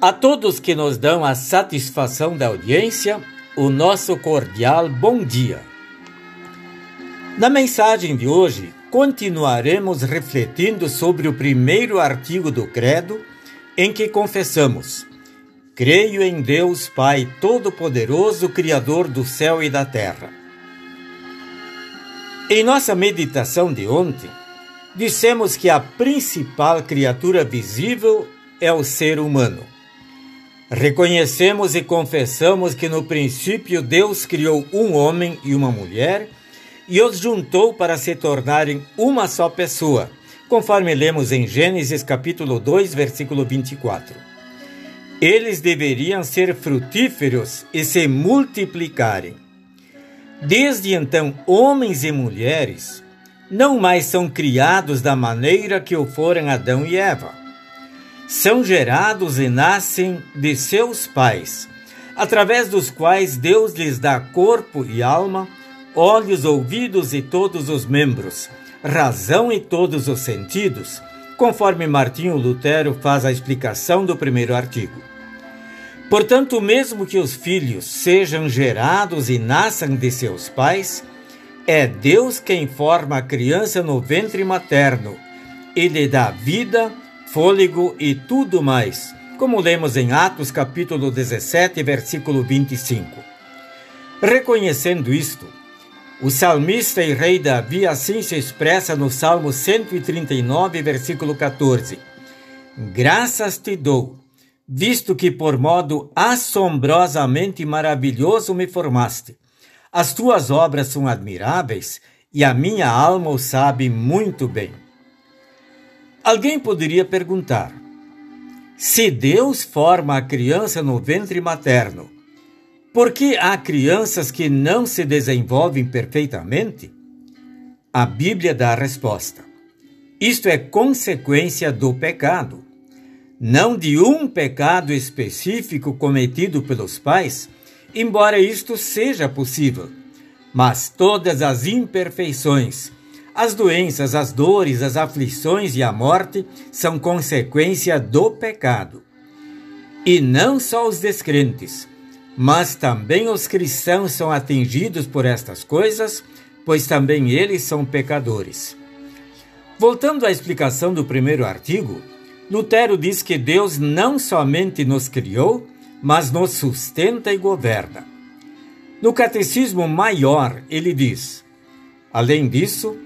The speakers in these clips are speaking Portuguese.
A todos que nos dão a satisfação da audiência, o nosso cordial bom dia. Na mensagem de hoje, continuaremos refletindo sobre o primeiro artigo do Credo, em que confessamos: Creio em Deus Pai Todo-Poderoso, Criador do céu e da terra. Em nossa meditação de ontem, dissemos que a principal criatura visível é o ser humano. Reconhecemos e confessamos que no princípio Deus criou um homem e uma mulher e os juntou para se tornarem uma só pessoa, conforme lemos em Gênesis capítulo 2, versículo 24. Eles deveriam ser frutíferos e se multiplicarem. Desde então, homens e mulheres não mais são criados da maneira que o foram Adão e Eva são gerados e nascem de seus pais, através dos quais Deus lhes dá corpo e alma, olhos, ouvidos e todos os membros, razão e todos os sentidos, conforme Martinho Lutero faz a explicação do primeiro artigo. Portanto, mesmo que os filhos sejam gerados e nasçam de seus pais, é Deus quem forma a criança no ventre materno e lhe dá vida fôlego e tudo mais, como lemos em Atos capítulo 17, versículo 25. Reconhecendo isto, o salmista e rei Davi assim se expressa no Salmo 139, versículo 14: Graças te dou, visto que por modo assombrosamente maravilhoso me formaste. As tuas obras são admiráveis e a minha alma o sabe muito bem. Alguém poderia perguntar: se Deus forma a criança no ventre materno, por que há crianças que não se desenvolvem perfeitamente? A Bíblia dá a resposta. Isto é consequência do pecado. Não de um pecado específico cometido pelos pais, embora isto seja possível, mas todas as imperfeições as doenças, as dores, as aflições e a morte são consequência do pecado. E não só os descrentes, mas também os cristãos são atingidos por estas coisas, pois também eles são pecadores. Voltando à explicação do primeiro artigo, Lutero diz que Deus não somente nos criou, mas nos sustenta e governa. No Catecismo Maior, ele diz: Além disso,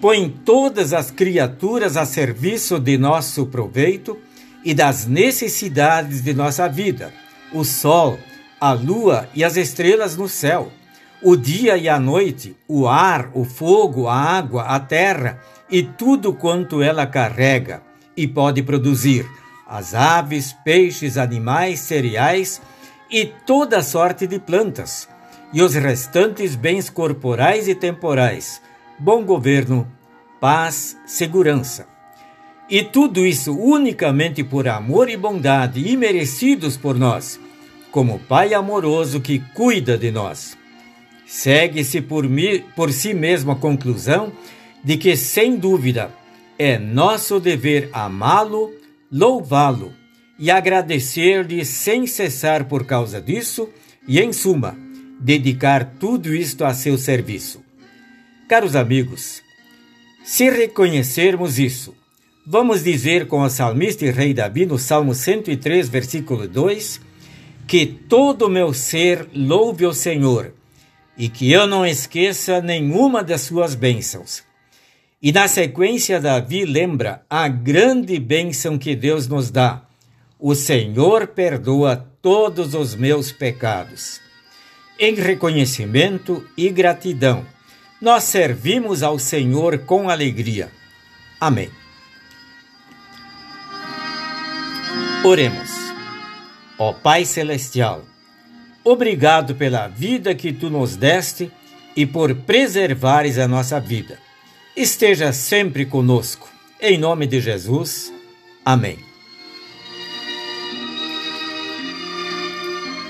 põe todas as criaturas a serviço de nosso proveito e das necessidades de nossa vida: o sol, a lua e as estrelas no céu, o dia e a noite, o ar, o fogo, a água, a terra e tudo quanto ela carrega e pode produzir, as aves, peixes, animais, cereais e toda sorte de plantas, e os restantes bens corporais e temporais bom governo, paz, segurança. E tudo isso unicamente por amor e bondade imerecidos por nós, como Pai amoroso que cuida de nós. Segue-se por, por si mesmo a conclusão de que, sem dúvida, é nosso dever amá-lo, louvá-lo e agradecer-lhe sem cessar por causa disso e, em suma, dedicar tudo isto a seu serviço. Caros amigos, se reconhecermos isso, vamos dizer com o salmista e rei Davi no Salmo 103, versículo 2, que todo o meu ser louve o Senhor e que eu não esqueça nenhuma das suas bênçãos. E na sequência, Davi lembra a grande bênção que Deus nos dá. O Senhor perdoa todos os meus pecados. Em reconhecimento e gratidão, nós servimos ao Senhor com alegria. Amém. Oremos. Ó Pai Celestial, obrigado pela vida que tu nos deste e por preservares a nossa vida. Esteja sempre conosco. Em nome de Jesus. Amém.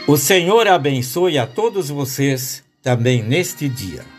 O Senhor abençoe a todos vocês também neste dia.